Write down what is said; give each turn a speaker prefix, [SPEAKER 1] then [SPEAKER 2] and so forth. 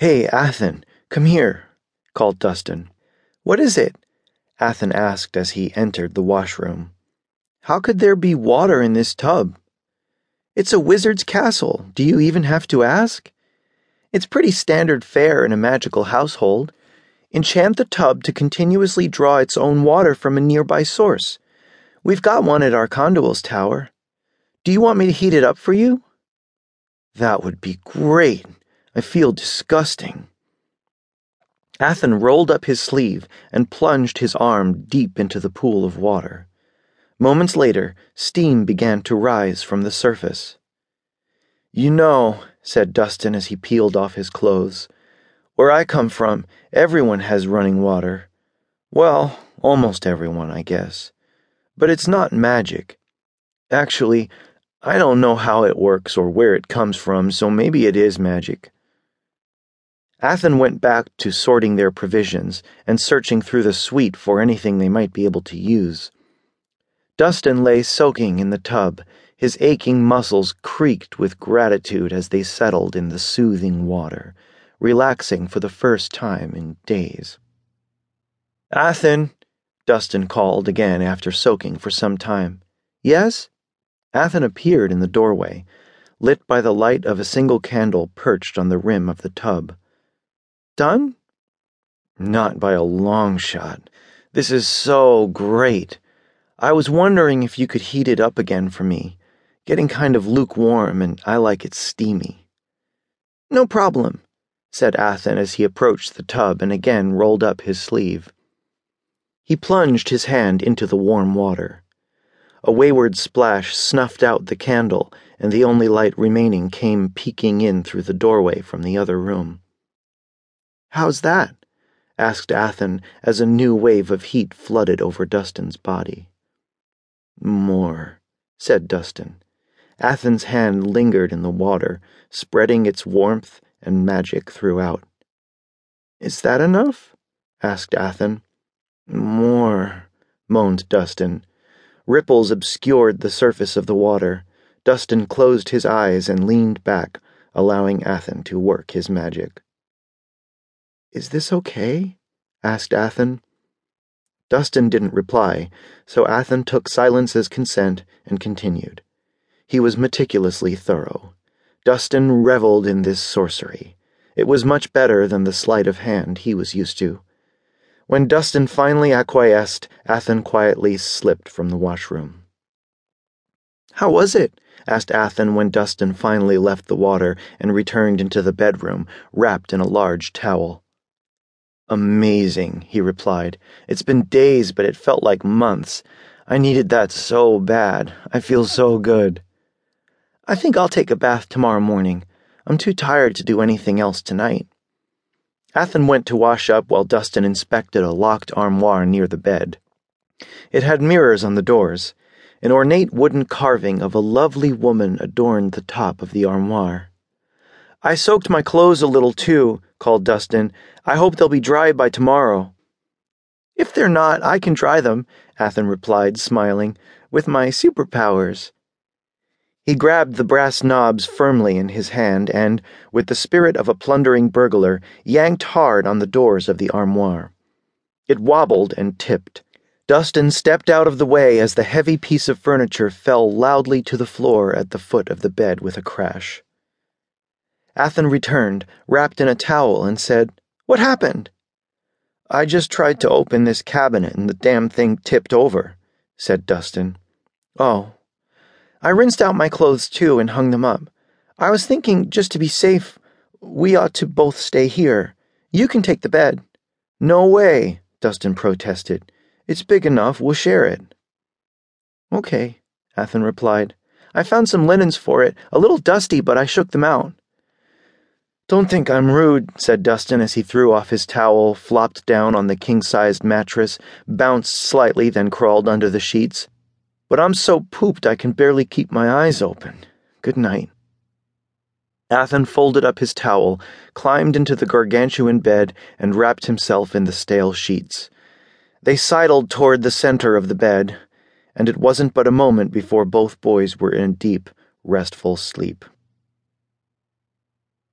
[SPEAKER 1] Hey, Athin, come here, called Dustin.
[SPEAKER 2] What is it?
[SPEAKER 1] Athin asked as he entered the washroom. How could there be water in this tub?
[SPEAKER 2] It's a wizard's castle. Do you even have to ask? It's pretty standard fare in a magical household. Enchant the tub to continuously draw its own water from a nearby source. We've got one at our Arconduel's tower. Do you want me to heat it up for you?
[SPEAKER 1] That would be great. I feel disgusting.
[SPEAKER 2] Athin rolled up his sleeve and plunged his arm deep into the pool of water. Moments later, steam began to rise from the surface.
[SPEAKER 1] You know, said Dustin as he peeled off his clothes, where I come from, everyone has running water. Well, almost everyone, I guess. But it's not magic. Actually, I don't know how it works or where it comes from, so maybe it is magic. Athin went back to sorting their provisions and searching through the suite for anything they might be able to use. Dustin lay soaking in the tub. His aching muscles creaked with gratitude as they settled in the soothing water, relaxing for the first time in days. Athin, Dustin called again after soaking for some time.
[SPEAKER 2] Yes?
[SPEAKER 1] Athin appeared in the doorway, lit by the light of a single candle perched on the rim of the tub.
[SPEAKER 2] Done?
[SPEAKER 1] Not by a long shot. This is so great. I was wondering if you could heat it up again for me. Getting kind of lukewarm, and I like it steamy.
[SPEAKER 2] No problem, said Athin as he approached the tub and again rolled up his sleeve.
[SPEAKER 1] He plunged his hand into the warm water. A wayward splash snuffed out the candle, and the only light remaining came peeking in through the doorway from the other room.
[SPEAKER 2] How's that? asked Athin as a new wave of heat flooded over Dustin's body.
[SPEAKER 1] More, said Dustin. Athin's hand lingered in the water, spreading its warmth and magic throughout.
[SPEAKER 2] Is that enough?
[SPEAKER 1] asked Athin. More, moaned Dustin. Ripples obscured the surface of the water. Dustin closed his eyes and leaned back, allowing Athin to work his magic.
[SPEAKER 2] Is this okay? asked Athin.
[SPEAKER 1] Dustin didn't reply, so Athin took silence as consent and continued. He was meticulously thorough. Dustin reveled in this sorcery. It was much better than the sleight of hand he was used to. When Dustin finally acquiesced, Athin quietly slipped from the washroom.
[SPEAKER 2] How was it?
[SPEAKER 1] asked Athin when Dustin finally left the water and returned into the bedroom, wrapped in a large towel. Amazing, he replied. It's been days, but it felt like months. I needed that so bad. I feel so good.
[SPEAKER 2] I think I'll take a bath tomorrow morning. I'm too tired to do anything else tonight.
[SPEAKER 1] Athin went to wash up while Dustin inspected a locked armoire near the bed. It had mirrors on the doors. An ornate wooden carving of a lovely woman adorned the top of the armoire. I soaked my clothes a little too, called Dustin. I hope they'll be dry by tomorrow.
[SPEAKER 2] If they're not, I can dry them, Athin replied, smiling, with my superpowers.
[SPEAKER 1] He grabbed the brass knobs firmly in his hand and, with the spirit of a plundering burglar, yanked hard on the doors of the armoire. It wobbled and tipped. Dustin stepped out of the way as the heavy piece of furniture fell loudly to the floor at the foot of the bed with a crash. Athin returned, wrapped in a towel, and said, What happened?
[SPEAKER 2] I just tried to open this cabinet and the damn thing tipped over, said Dustin.
[SPEAKER 1] Oh.
[SPEAKER 2] I rinsed out my clothes too and hung them up. I was thinking, just to be safe, we ought to both stay here. You can take the bed.
[SPEAKER 1] No way, Dustin protested. It's big enough, we'll share it.
[SPEAKER 2] Okay, Athin replied. I found some linens for it, a little dusty, but I shook them out.
[SPEAKER 1] Don't think I'm rude, said Dustin as he threw off his towel, flopped down on the king sized mattress, bounced slightly, then crawled under the sheets. But I'm so pooped I can barely keep my eyes open. Good night. Athin folded up his towel, climbed into the gargantuan bed, and wrapped himself in the stale sheets. They sidled toward the center of the bed, and it wasn't but a moment before both boys were in deep, restful sleep.